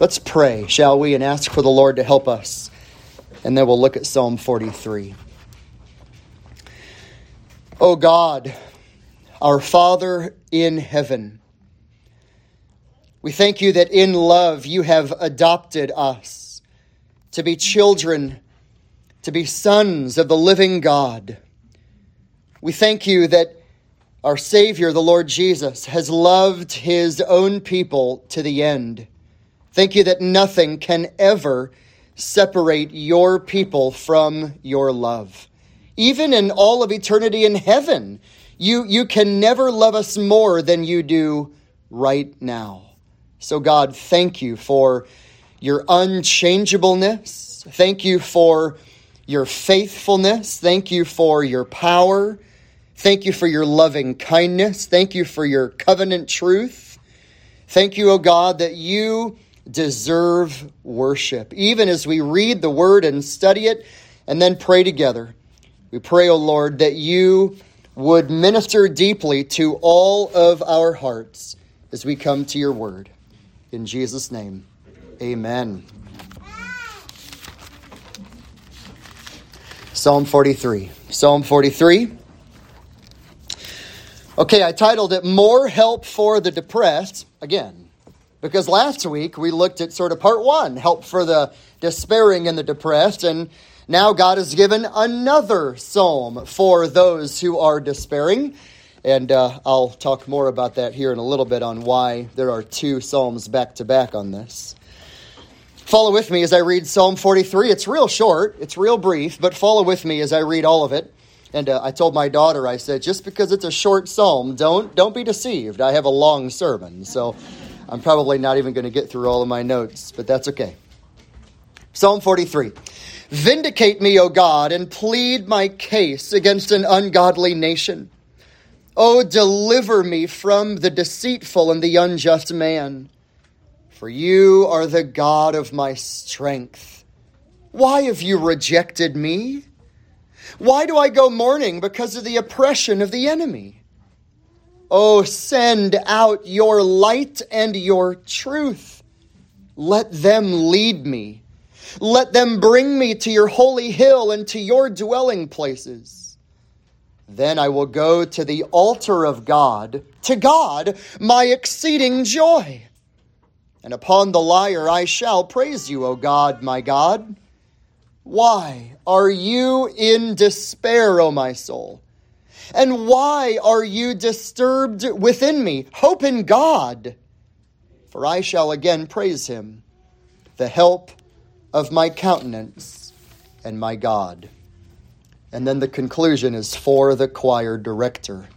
Let's pray, shall we, and ask for the Lord to help us. And then we'll look at Psalm 43. O God, our Father in heaven, we thank you that in love you have adopted us to be children, to be sons of the living God. We thank you that our Savior, the Lord Jesus, has loved his own people to the end. Thank you that nothing can ever separate your people from your love even in all of eternity in heaven. You, you can never love us more than you do right now. So, God, thank you for your unchangeableness. Thank you for your faithfulness. Thank you for your power. Thank you for your loving kindness. Thank you for your covenant truth. Thank you, O oh God, that you deserve worship. Even as we read the word and study it and then pray together. We pray, O oh Lord, that you would minister deeply to all of our hearts as we come to your word. In Jesus' name, amen. Psalm 43. Psalm 43. Okay, I titled it More Help for the Depressed. Again, because last week we looked at sort of part one help for the despairing and the depressed. And now God has given another psalm for those who are despairing. And uh, I'll talk more about that here in a little bit on why there are two psalms back to back on this. Follow with me as I read Psalm 43. It's real short, it's real brief, but follow with me as I read all of it. And uh, I told my daughter, I said, just because it's a short psalm, don't don't be deceived. I have a long sermon, so I'm probably not even going to get through all of my notes, but that's okay. Psalm 43. Vindicate me, O God, and plead my case against an ungodly nation. O deliver me from the deceitful and the unjust man. For you are the God of my strength. Why have you rejected me? Why do I go mourning because of the oppression of the enemy? Oh, send out your light and your truth. Let them lead me let them bring me to your holy hill and to your dwelling places. Then I will go to the altar of God, to God, my exceeding joy. And upon the lyre I shall praise you, O God, my God. Why are you in despair, O my soul? And why are you disturbed within me? Hope in God, for I shall again praise him, the help of my countenance and my God. And then the conclusion is for the choir director.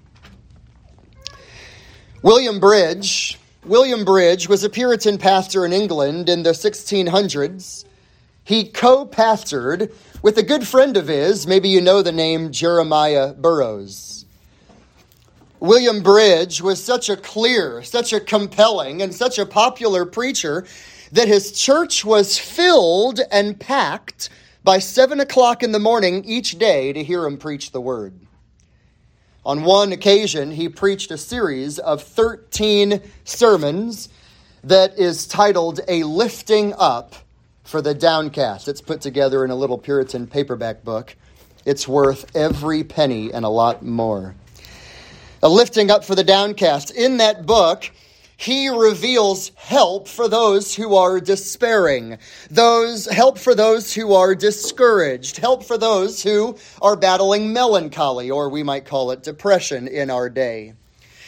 William Bridge. William Bridge was a Puritan pastor in England in the 1600s. He co pastored with a good friend of his. Maybe you know the name Jeremiah Burroughs. William Bridge was such a clear, such a compelling, and such a popular preacher that his church was filled and packed by seven o'clock in the morning each day to hear him preach the word. On one occasion, he preached a series of 13 sermons that is titled A Lifting Up for the Downcast. It's put together in a little Puritan paperback book. It's worth every penny and a lot more. A Lifting Up for the Downcast. In that book, he reveals help for those who are despairing, those help for those who are discouraged, help for those who are battling melancholy, or we might call it depression in our day.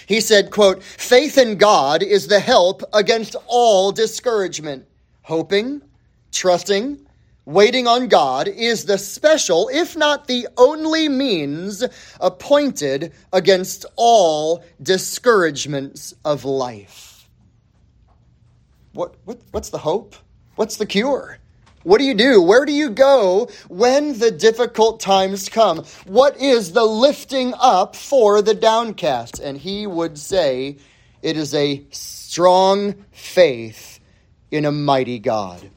He said, quote, faith in God is the help against all discouragement. Hoping, trusting, waiting on God is the special, if not the only means appointed against all discouragements of life. What, what, what's the hope? What's the cure? What do you do? Where do you go when the difficult times come? What is the lifting up for the downcast? And he would say, it is a strong faith in a mighty God.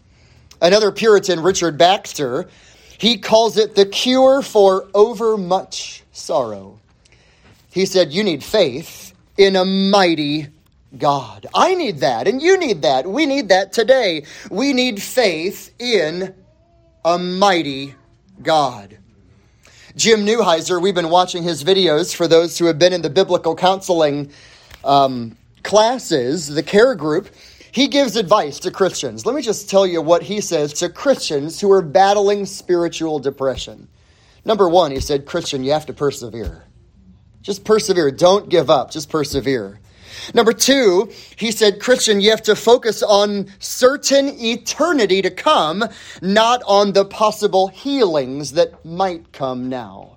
Another Puritan, Richard Baxter, he calls it the cure for overmuch sorrow. He said, You need faith in a mighty God. I need that, and you need that. We need that today. We need faith in a mighty God. Jim Newheiser, we've been watching his videos for those who have been in the biblical counseling um, classes, the care group. He gives advice to Christians. Let me just tell you what he says to Christians who are battling spiritual depression. Number one, he said, Christian, you have to persevere. Just persevere. Don't give up. Just persevere. Number two, he said, Christian, you have to focus on certain eternity to come, not on the possible healings that might come now.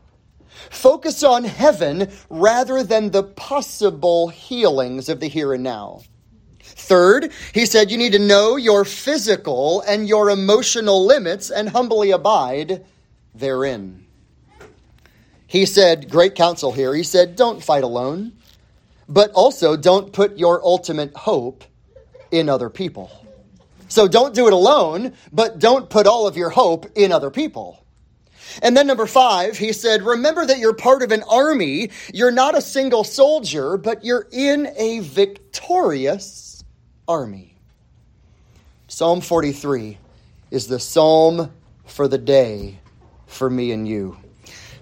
Focus on heaven rather than the possible healings of the here and now. Third, he said you need to know your physical and your emotional limits and humbly abide therein. He said, great counsel here. He said, don't fight alone, but also don't put your ultimate hope in other people. So don't do it alone, but don't put all of your hope in other people. And then number five, he said, remember that you're part of an army. You're not a single soldier, but you're in a victorious army. Psalm 43 is the psalm for the day for me and you.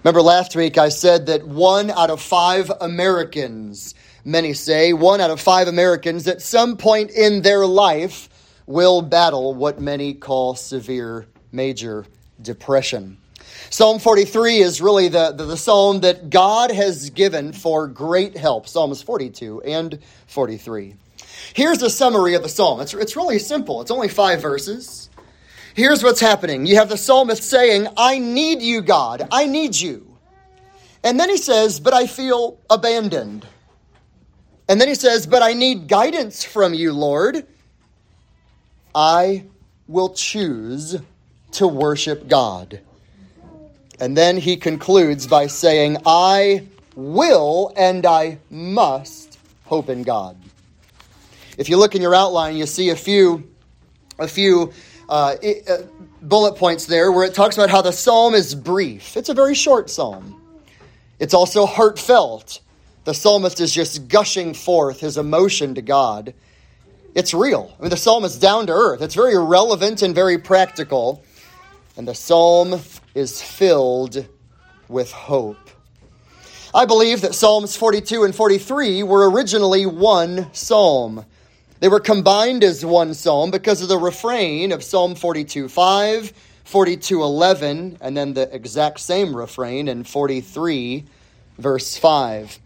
Remember last week I said that one out of five Americans, many say, one out of five Americans at some point in their life will battle what many call severe major depression. Psalm 43 is really the, the, the, psalm that God has given for great help. Psalms 42 and 43. Here's a summary of the psalm. It's, it's really simple, it's only five verses. Here's what's happening you have the psalmist saying, I need you, God. I need you. And then he says, But I feel abandoned. And then he says, But I need guidance from you, Lord. I will choose to worship God. And then he concludes by saying, I will and I must hope in God. If you look in your outline, you see a few, a few uh, uh, bullet points there where it talks about how the psalm is brief. It's a very short psalm. It's also heartfelt. The psalmist is just gushing forth his emotion to God. It's real. I mean, the psalm is down to earth. It's very relevant and very practical. And the psalm is filled with hope. I believe that Psalms 42 and 43 were originally one psalm. They were combined as one psalm because of the refrain of Psalm 42 5, 42 11, and then the exact same refrain in 43 verse 5.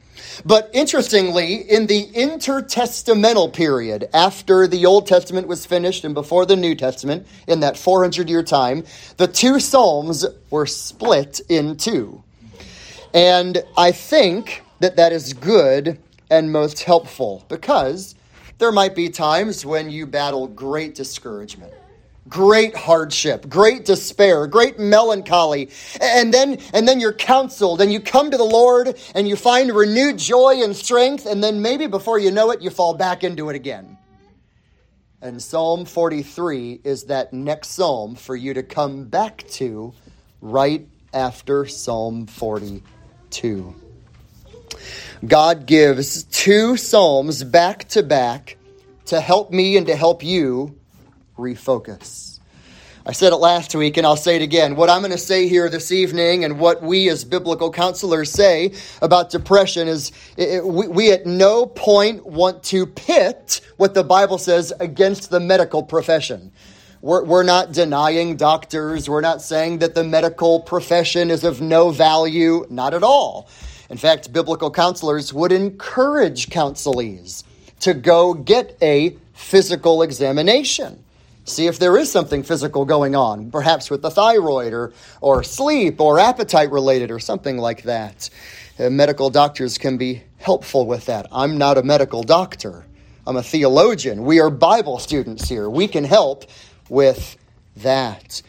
But interestingly, in the intertestamental period, after the Old Testament was finished and before the New Testament, in that 400 year time, the two Psalms were split in two. And I think that that is good and most helpful because there might be times when you battle great discouragement, great hardship, great despair, great melancholy, and then and then you're counseled and you come to the Lord and you find renewed joy and strength and then maybe before you know it you fall back into it again. And Psalm 43 is that next psalm for you to come back to right after Psalm 42. God gives two Psalms back to back to help me and to help you refocus. I said it last week and I'll say it again. What I'm going to say here this evening and what we as biblical counselors say about depression is it, we, we at no point want to pit what the Bible says against the medical profession. We're, we're not denying doctors. We're not saying that the medical profession is of no value. Not at all. In fact, biblical counselors would encourage counselees to go get a physical examination. See if there is something physical going on, perhaps with the thyroid or, or sleep or appetite related or something like that. Uh, medical doctors can be helpful with that. I'm not a medical doctor, I'm a theologian. We are Bible students here. We can help with that.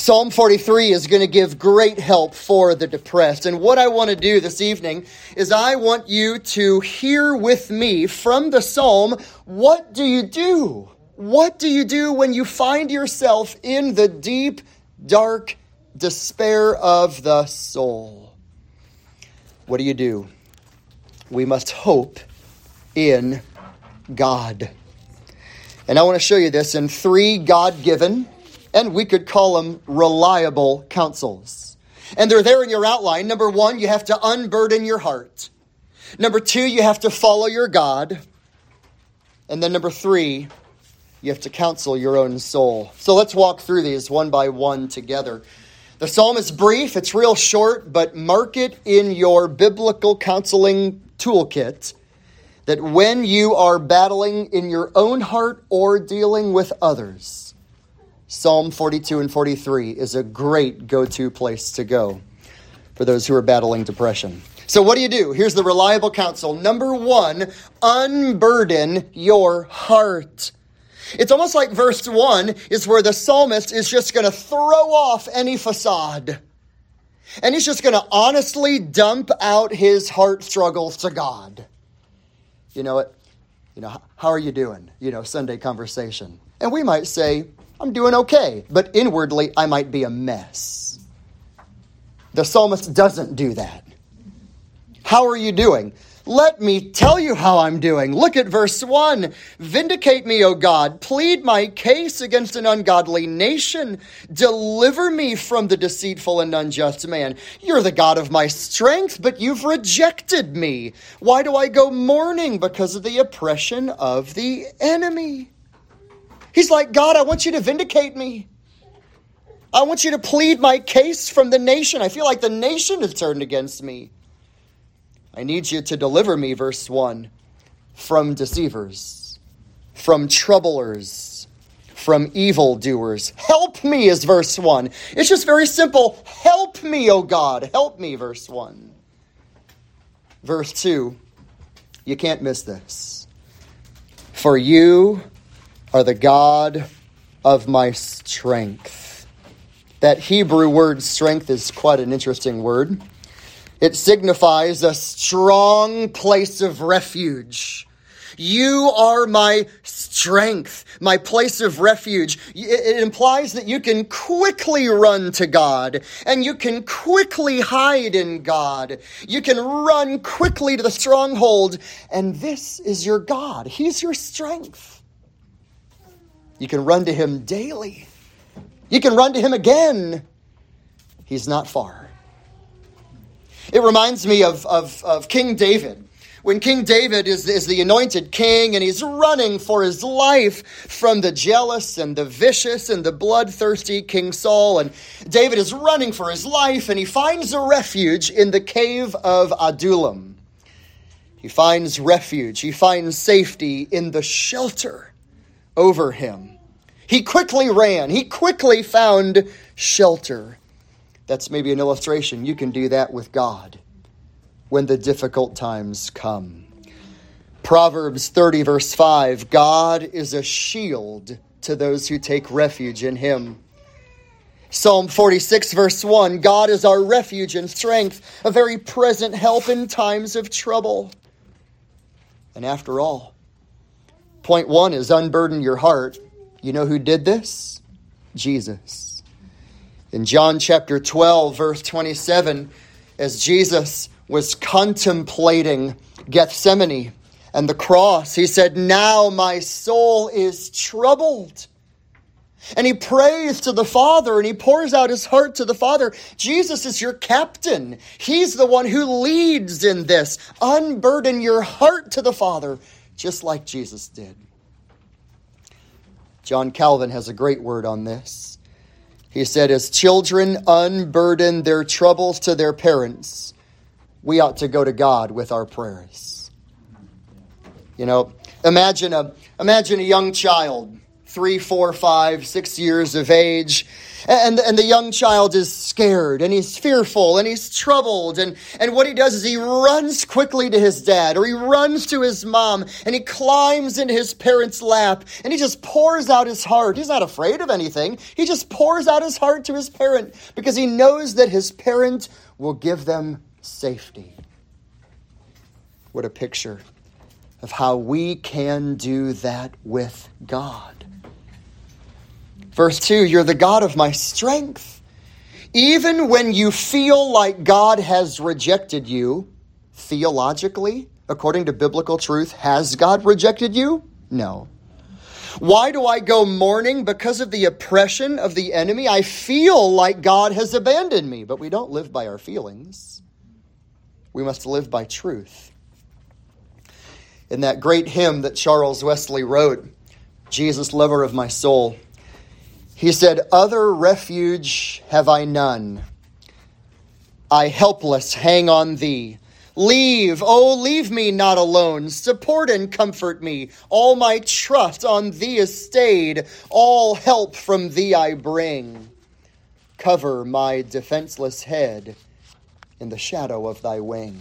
Psalm 43 is going to give great help for the depressed. And what I want to do this evening is I want you to hear with me from the psalm what do you do? What do you do when you find yourself in the deep, dark despair of the soul? What do you do? We must hope in God. And I want to show you this in three God given, and we could call them reliable counsels. And they're there in your outline. Number one, you have to unburden your heart. Number two, you have to follow your God. And then number three, you have to counsel your own soul. So let's walk through these one by one together. The psalm is brief, it's real short, but mark it in your biblical counseling toolkit that when you are battling in your own heart or dealing with others, Psalm 42 and 43 is a great go to place to go for those who are battling depression. So, what do you do? Here's the reliable counsel. Number one, unburden your heart. It's almost like verse 1 is where the psalmist is just going to throw off any facade. And he's just going to honestly dump out his heart struggles to God. You know what? You know, how are you doing? You know, Sunday conversation. And we might say, I'm doing okay, but inwardly I might be a mess. The psalmist doesn't do that. How are you doing? Let me tell you how I'm doing. Look at verse 1. Vindicate me, O God. Plead my case against an ungodly nation. Deliver me from the deceitful and unjust man. You're the God of my strength, but you've rejected me. Why do I go mourning? Because of the oppression of the enemy. He's like, God, I want you to vindicate me. I want you to plead my case from the nation. I feel like the nation has turned against me. I need you to deliver me, verse 1, from deceivers, from troublers, from evildoers. Help me is verse 1. It's just very simple. Help me, O God. Help me, verse 1. Verse 2, you can't miss this. For you are the God of my strength. That Hebrew word strength is quite an interesting word. It signifies a strong place of refuge. You are my strength, my place of refuge. It implies that you can quickly run to God and you can quickly hide in God. You can run quickly to the stronghold, and this is your God. He's your strength. You can run to Him daily. You can run to Him again. He's not far. It reminds me of, of, of King David. When King David is, is the anointed king and he's running for his life from the jealous and the vicious and the bloodthirsty King Saul, and David is running for his life and he finds a refuge in the cave of Adullam. He finds refuge, he finds safety in the shelter over him. He quickly ran, he quickly found shelter. That's maybe an illustration. You can do that with God when the difficult times come. Proverbs 30, verse 5 God is a shield to those who take refuge in him. Psalm 46, verse 1 God is our refuge and strength, a very present help in times of trouble. And after all, point one is unburden your heart. You know who did this? Jesus. In John chapter 12, verse 27, as Jesus was contemplating Gethsemane and the cross, he said, Now my soul is troubled. And he prays to the Father and he pours out his heart to the Father. Jesus is your captain. He's the one who leads in this. Unburden your heart to the Father, just like Jesus did. John Calvin has a great word on this. He said, As children unburden their troubles to their parents, we ought to go to God with our prayers. You know, imagine a, imagine a young child, three, four, five, six years of age and, and the young child is scared and he's fearful and he's troubled. And, and what he does is he runs quickly to his dad or he runs to his mom and he climbs into his parents' lap and he just pours out his heart. He's not afraid of anything. He just pours out his heart to his parent because he knows that his parent will give them safety. What a picture of how we can do that with God. Verse 2 You're the God of my strength. Even when you feel like God has rejected you, theologically, according to biblical truth, has God rejected you? No. Why do I go mourning? Because of the oppression of the enemy. I feel like God has abandoned me, but we don't live by our feelings. We must live by truth. In that great hymn that Charles Wesley wrote, Jesus, lover of my soul, he said, Other refuge have I none. I helpless hang on thee. Leave, oh, leave me not alone. Support and comfort me. All my trust on thee is stayed. All help from thee I bring. Cover my defenseless head in the shadow of thy wing.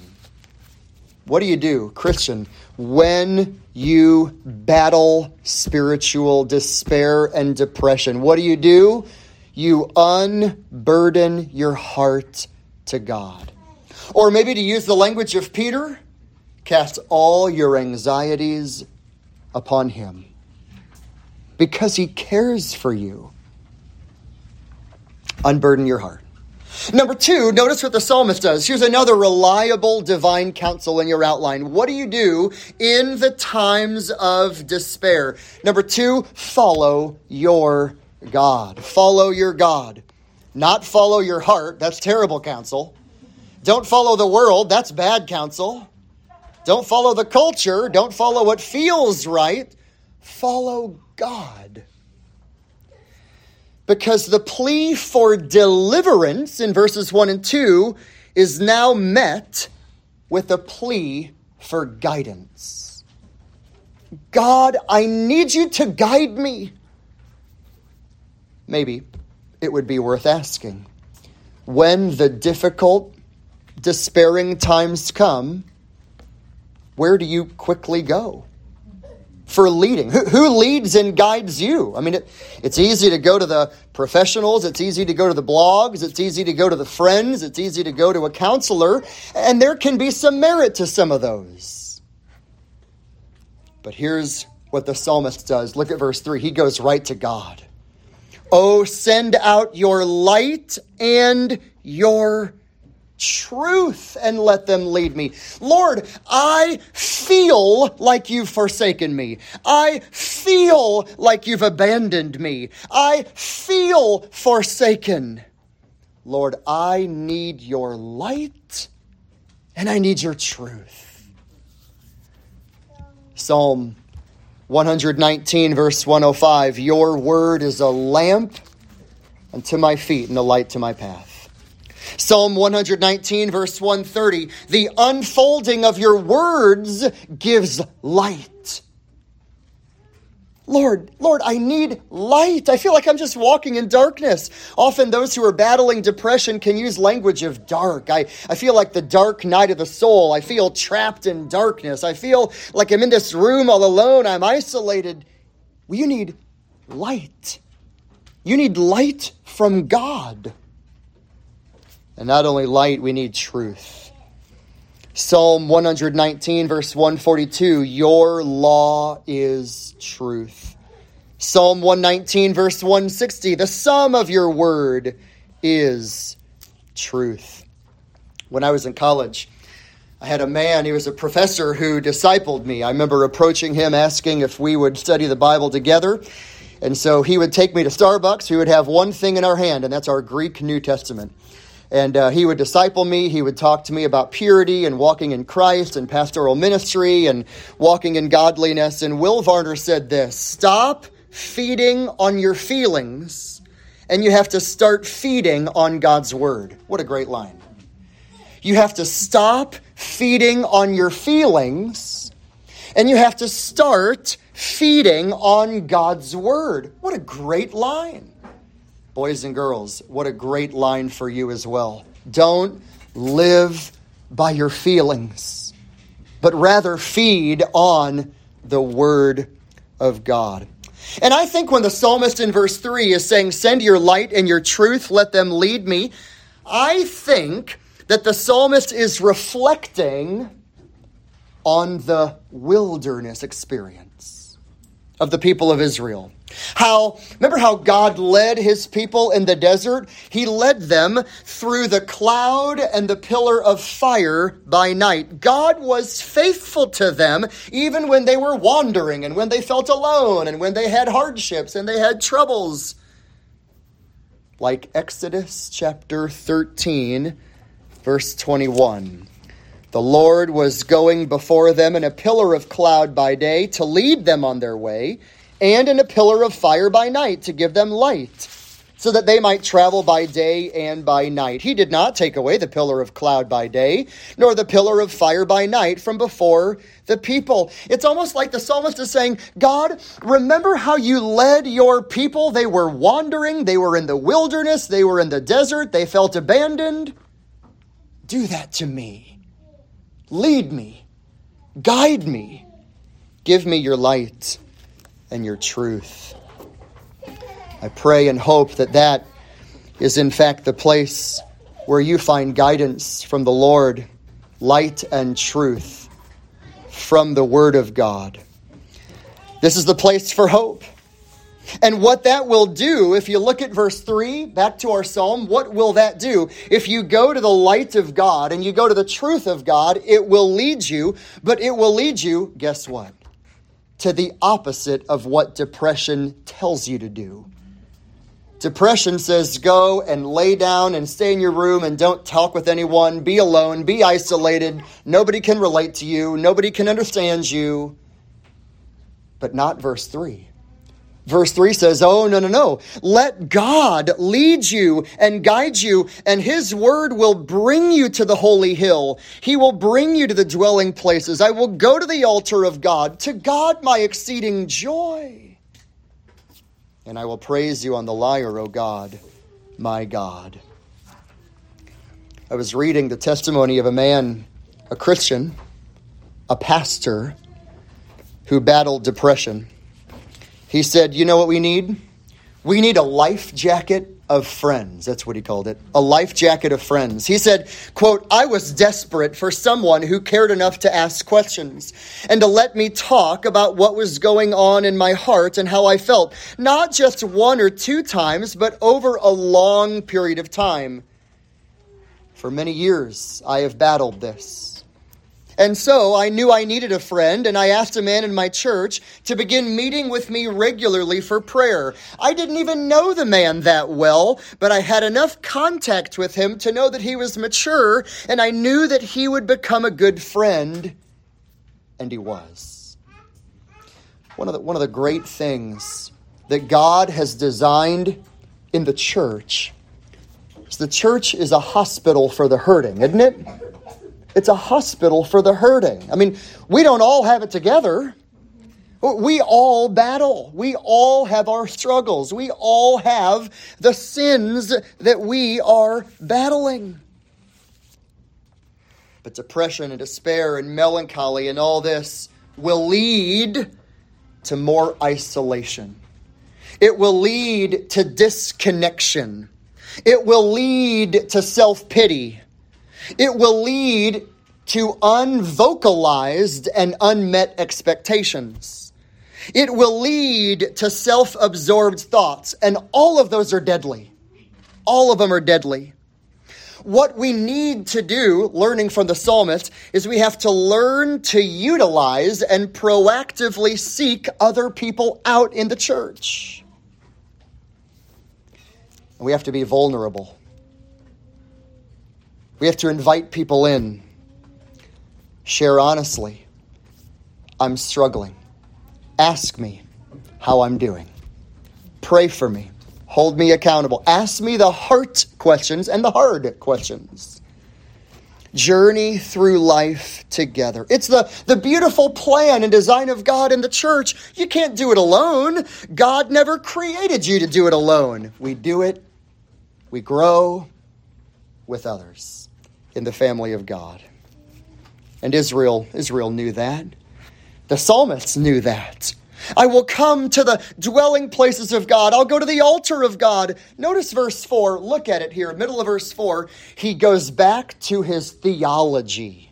What do you do, Christian, when you battle spiritual despair and depression? What do you do? You unburden your heart to God. Or maybe to use the language of Peter, cast all your anxieties upon him because he cares for you. Unburden your heart. Number two, notice what the psalmist does. Here's another reliable divine counsel in your outline. What do you do in the times of despair? Number two, follow your God. Follow your God. Not follow your heart. That's terrible counsel. Don't follow the world. That's bad counsel. Don't follow the culture. Don't follow what feels right. Follow God. Because the plea for deliverance in verses 1 and 2 is now met with a plea for guidance. God, I need you to guide me. Maybe it would be worth asking when the difficult despairing times come, where do you quickly go for leading? Who, who leads and guides you? I mean, it, it's easy to go to the professionals, it's easy to go to the blogs, it's easy to go to the friends, it's easy to go to a counselor, and there can be some merit to some of those. But here's what the psalmist does. Look at verse 3. He goes right to God. Oh, send out your light and your truth and let them lead me. Lord, I feel like you've forsaken me. I feel like you've abandoned me. I feel forsaken. Lord, I need your light and I need your truth. Psalm 119, verse 105 Your word is a lamp unto my feet and a light to my path. Psalm 119, verse 130 The unfolding of your words gives light. Lord, Lord, I need light. I feel like I'm just walking in darkness. Often those who are battling depression can use language of dark. I, I feel like the dark night of the soul. I feel trapped in darkness. I feel like I'm in this room all alone. I'm isolated. Well, you need light. You need light from God. And not only light, we need truth. Psalm 119, verse 142 Your law is truth. Psalm 119, verse 160 The sum of your word is truth. When I was in college, I had a man, he was a professor who discipled me. I remember approaching him asking if we would study the Bible together. And so he would take me to Starbucks. We would have one thing in our hand, and that's our Greek New Testament. And uh, he would disciple me. He would talk to me about purity and walking in Christ and pastoral ministry and walking in godliness. And Will Varner said this Stop feeding on your feelings, and you have to start feeding on God's word. What a great line. You have to stop feeding on your feelings, and you have to start feeding on God's word. What a great line. Boys and girls, what a great line for you as well. Don't live by your feelings, but rather feed on the Word of God. And I think when the psalmist in verse 3 is saying, Send your light and your truth, let them lead me, I think that the psalmist is reflecting on the wilderness experience of the people of Israel. How, remember how God led his people in the desert? He led them through the cloud and the pillar of fire by night. God was faithful to them even when they were wandering and when they felt alone and when they had hardships and they had troubles. Like Exodus chapter 13, verse 21. The Lord was going before them in a pillar of cloud by day to lead them on their way and in a pillar of fire by night to give them light, so that they might travel by day and by night. He did not take away the pillar of cloud by day, nor the pillar of fire by night from before the people. It's almost like the psalmist is saying, God, remember how you led your people? They were wandering, they were in the wilderness, they were in the desert, they felt abandoned. Do that to me. Lead me, guide me, give me your light and your truth. I pray and hope that that is, in fact, the place where you find guidance from the Lord, light and truth from the Word of God. This is the place for hope. And what that will do, if you look at verse 3, back to our psalm, what will that do? If you go to the light of God and you go to the truth of God, it will lead you, but it will lead you, guess what? To the opposite of what depression tells you to do. Depression says go and lay down and stay in your room and don't talk with anyone, be alone, be isolated. Nobody can relate to you, nobody can understand you. But not verse 3. Verse 3 says, Oh, no, no, no. Let God lead you and guide you, and His word will bring you to the holy hill. He will bring you to the dwelling places. I will go to the altar of God, to God my exceeding joy. And I will praise you on the lyre, O God, my God. I was reading the testimony of a man, a Christian, a pastor, who battled depression. He said, You know what we need? We need a life jacket of friends. That's what he called it. A life jacket of friends. He said, quote, I was desperate for someone who cared enough to ask questions and to let me talk about what was going on in my heart and how I felt, not just one or two times, but over a long period of time. For many years, I have battled this. And so I knew I needed a friend, and I asked a man in my church to begin meeting with me regularly for prayer. I didn't even know the man that well, but I had enough contact with him to know that he was mature, and I knew that he would become a good friend, and he was. One of the, one of the great things that God has designed in the church is the church is a hospital for the hurting, isn't it? It's a hospital for the hurting. I mean, we don't all have it together. We all battle. We all have our struggles. We all have the sins that we are battling. But depression and despair and melancholy and all this will lead to more isolation. It will lead to disconnection. It will lead to self pity. It will lead to unvocalized and unmet expectations. It will lead to self absorbed thoughts, and all of those are deadly. All of them are deadly. What we need to do, learning from the psalmist, is we have to learn to utilize and proactively seek other people out in the church. We have to be vulnerable. We have to invite people in, share honestly. I'm struggling. Ask me how I'm doing. Pray for me. Hold me accountable. Ask me the heart questions and the hard questions. Journey through life together. It's the, the beautiful plan and design of God in the church. You can't do it alone. God never created you to do it alone. We do it, we grow with others in the family of God. And Israel, Israel knew that. The psalmists knew that. I will come to the dwelling places of God. I'll go to the altar of God. Notice verse 4. Look at it here, middle of verse 4. He goes back to his theology.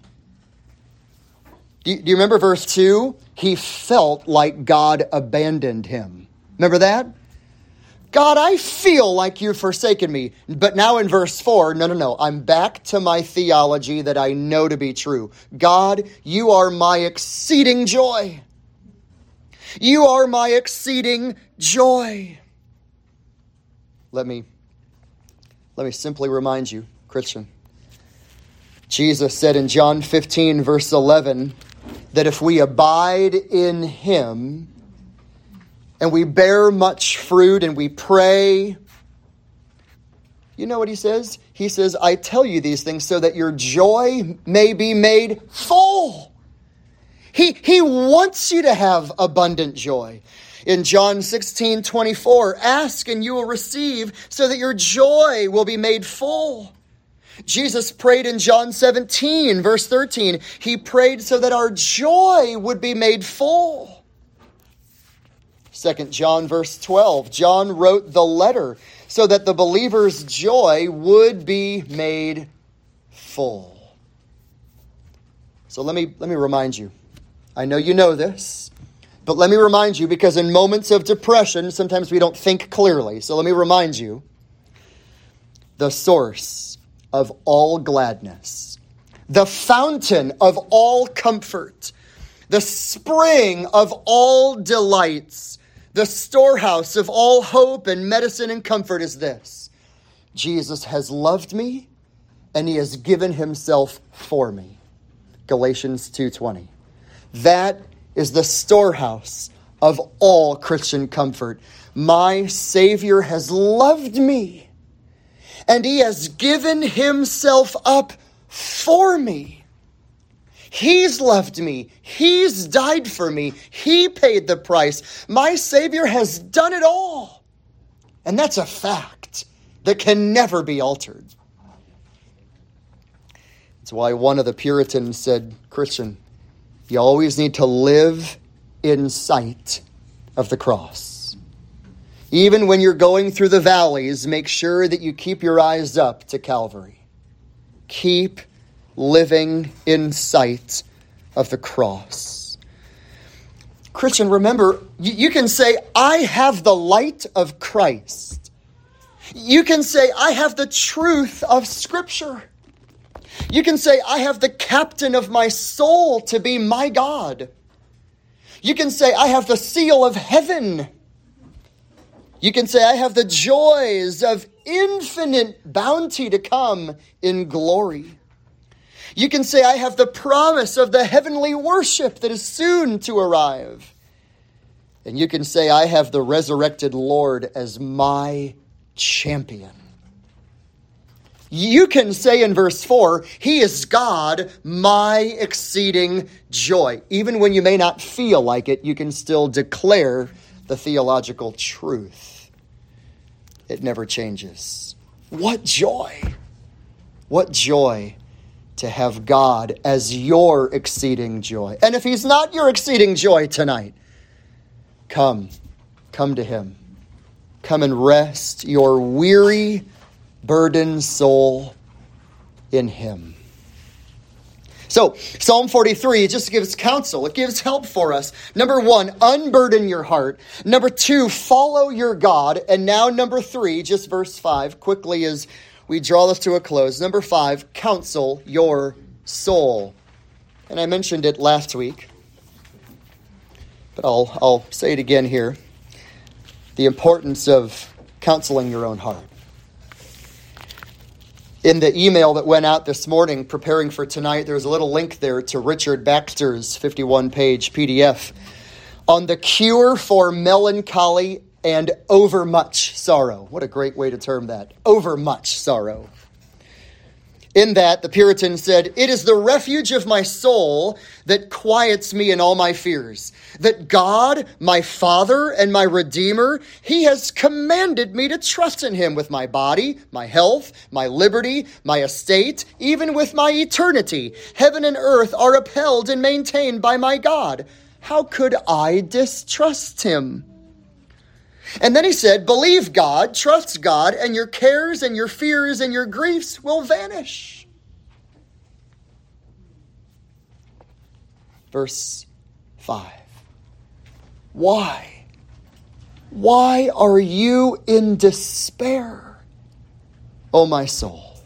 Do you, do you remember verse 2? He felt like God abandoned him. Remember that? God, I feel like you've forsaken me. But now in verse 4, no, no, no. I'm back to my theology that I know to be true. God, you are my exceeding joy. You are my exceeding joy. Let me let me simply remind you, Christian. Jesus said in John 15 verse 11 that if we abide in him, and we bear much fruit and we pray. You know what he says? He says, I tell you these things so that your joy may be made full. He, he wants you to have abundant joy. In John 16, 24, ask and you will receive so that your joy will be made full. Jesus prayed in John 17, verse 13. He prayed so that our joy would be made full. Second John verse 12. John wrote the letter so that the believer's joy would be made full. So let me let me remind you. I know you know this, but let me remind you because in moments of depression sometimes we don't think clearly. So let me remind you the source of all gladness, the fountain of all comfort, the spring of all delights the storehouse of all hope and medicine and comfort is this Jesus has loved me and he has given himself for me. Galatians 2:20. That is the storehouse of all Christian comfort. My Savior has loved me and he has given himself up for me. He's loved me. He's died for me. He paid the price. My Savior has done it all. And that's a fact that can never be altered. That's why one of the Puritans said, Christian, you always need to live in sight of the cross. Even when you're going through the valleys, make sure that you keep your eyes up to Calvary. Keep living in sight of the cross. Christian, remember, you can say, I have the light of Christ. You can say, I have the truth of Scripture. You can say, I have the captain of my soul to be my God. You can say, I have the seal of heaven. You can say, I have the joys of infinite bounty to come in glory. You can say, I have the promise of the heavenly worship that is soon to arrive. And you can say, I have the resurrected Lord as my champion. You can say in verse 4, He is God, my exceeding joy. Even when you may not feel like it, you can still declare the theological truth. It never changes. What joy! What joy to have God as your exceeding joy. And if He's not your exceeding joy tonight, come, come to Him. Come and rest your weary, burdened soul in Him. So, Psalm 43 just gives counsel. It gives help for us. Number one, unburden your heart. Number two, follow your God. And now, number three, just verse five, quickly as we draw this to a close. Number five, counsel your soul. And I mentioned it last week, but I'll, I'll say it again here. The importance of counseling your own heart. In the email that went out this morning preparing for tonight, there's a little link there to Richard Baxter's 51 page PDF on the cure for melancholy and overmuch sorrow. What a great way to term that. Overmuch sorrow. In that, the Puritan said, It is the refuge of my soul that quiets me in all my fears. That God, my Father and my Redeemer, He has commanded me to trust in Him with my body, my health, my liberty, my estate, even with my eternity. Heaven and earth are upheld and maintained by my God. How could I distrust Him? And then he said, Believe God, trust God, and your cares and your fears and your griefs will vanish. Verse 5. Why? Why are you in despair, O my soul?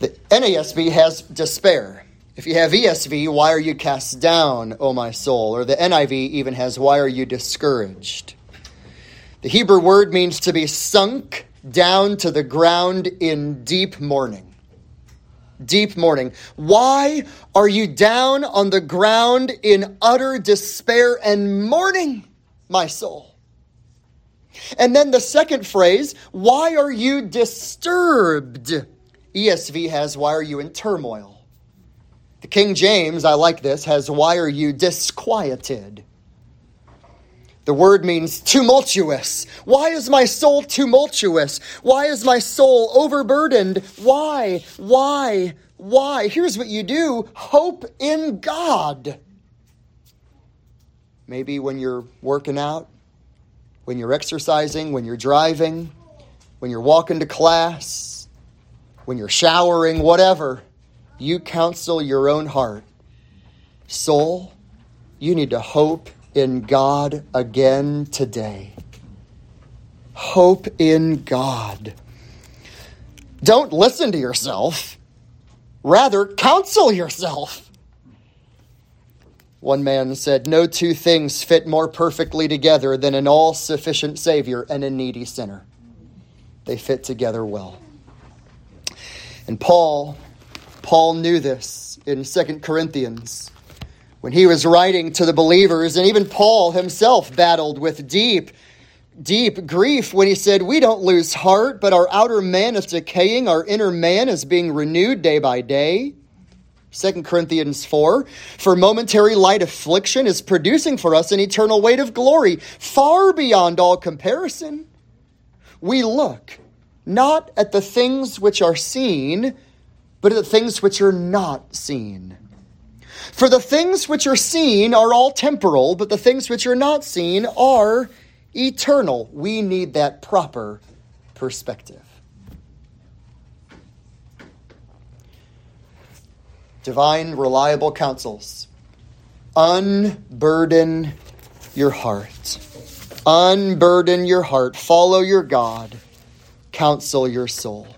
The NASB has despair. If you have ESV, why are you cast down, O my soul? Or the NIV even has, why are you discouraged? The Hebrew word means to be sunk down to the ground in deep mourning deep mourning. Why are you down on the ground in utter despair and mourning, my soul? And then the second phrase, why are you disturbed? ESV has, why are you in turmoil? The King James, I like this, has, why are you disquieted? The word means tumultuous. Why is my soul tumultuous? Why is my soul overburdened? Why? Why? Why? Here's what you do hope in God. Maybe when you're working out, when you're exercising, when you're driving, when you're walking to class, when you're showering, whatever, you counsel your own heart. Soul, you need to hope in God again today. Hope in God. Don't listen to yourself, rather, counsel yourself. One man said, No two things fit more perfectly together than an all sufficient Savior and a needy sinner. They fit together well. And Paul, Paul knew this in 2 Corinthians when he was writing to the believers, and even Paul himself battled with deep, deep grief when he said, We don't lose heart, but our outer man is decaying, our inner man is being renewed day by day. 2 Corinthians 4 For momentary light affliction is producing for us an eternal weight of glory, far beyond all comparison. We look not at the things which are seen, but the things which are not seen. For the things which are seen are all temporal, but the things which are not seen are eternal. We need that proper perspective. Divine, reliable counsels. Unburden your heart. Unburden your heart. Follow your God. Counsel your soul.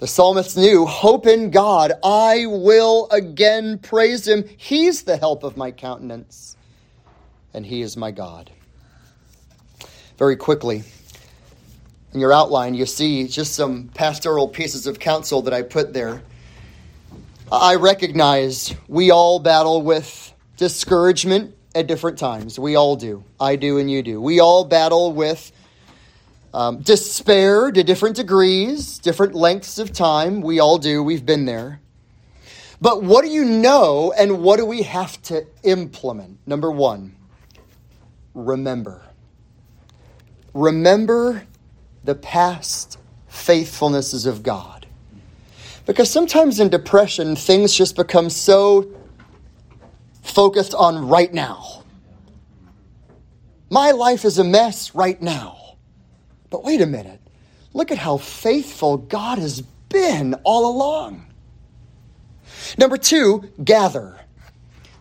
The psalmist knew, hope in God. I will again praise him. He's the help of my countenance, and he is my God. Very quickly, in your outline, you see just some pastoral pieces of counsel that I put there. I recognize we all battle with discouragement at different times. We all do. I do, and you do. We all battle with um, despair to different degrees, different lengths of time. We all do. We've been there. But what do you know and what do we have to implement? Number one, remember. Remember the past faithfulnesses of God. Because sometimes in depression, things just become so focused on right now. My life is a mess right now. But wait a minute. Look at how faithful God has been all along. Number two, gather.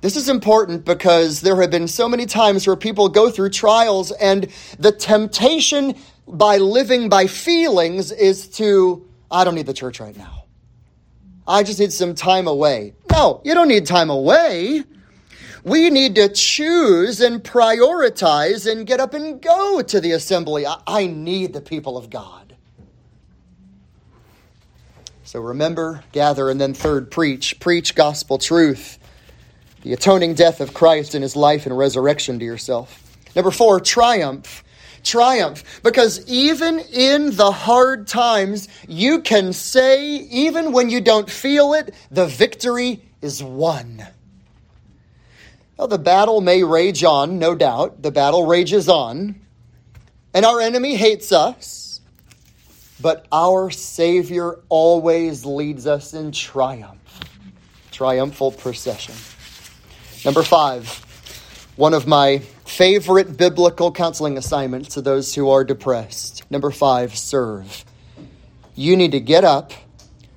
This is important because there have been so many times where people go through trials, and the temptation by living by feelings is to, I don't need the church right now. I just need some time away. No, you don't need time away. We need to choose and prioritize and get up and go to the assembly. I, I need the people of God. So remember, gather, and then third, preach. Preach gospel truth, the atoning death of Christ and his life and resurrection to yourself. Number four, triumph. Triumph. Because even in the hard times, you can say, even when you don't feel it, the victory is won. Well, the battle may rage on, no doubt. The battle rages on. And our enemy hates us. But our Savior always leads us in triumph. Triumphal procession. Number five, one of my favorite biblical counseling assignments to those who are depressed. Number five, serve. You need to get up,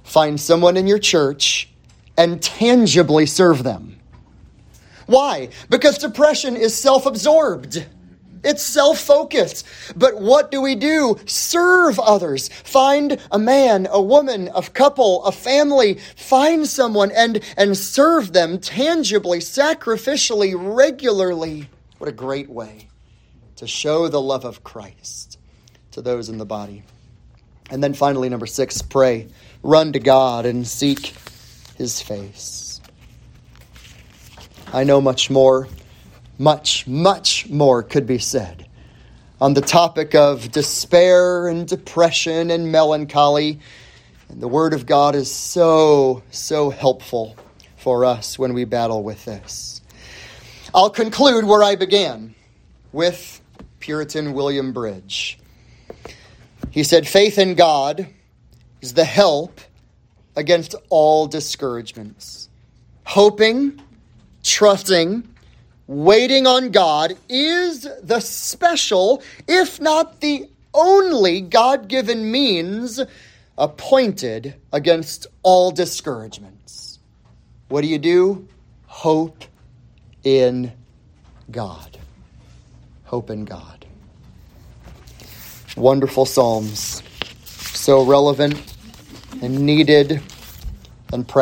find someone in your church, and tangibly serve them. Why? Because depression is self absorbed. It's self focused. But what do we do? Serve others. Find a man, a woman, a couple, a family. Find someone and, and serve them tangibly, sacrificially, regularly. What a great way to show the love of Christ to those in the body. And then finally, number six, pray. Run to God and seek his face. I know much more much, much more could be said on the topic of despair and depression and melancholy. And the Word of God is so, so helpful for us when we battle with this. I'll conclude where I began with Puritan William Bridge. He said, Faith in God is the help against all discouragements. Hoping, trusting, waiting on God is the special, if not the only, God given means appointed against all discouragements. What do you do? Hope in God. Hope in God. Wonderful Psalms. So relevant and needed and practical.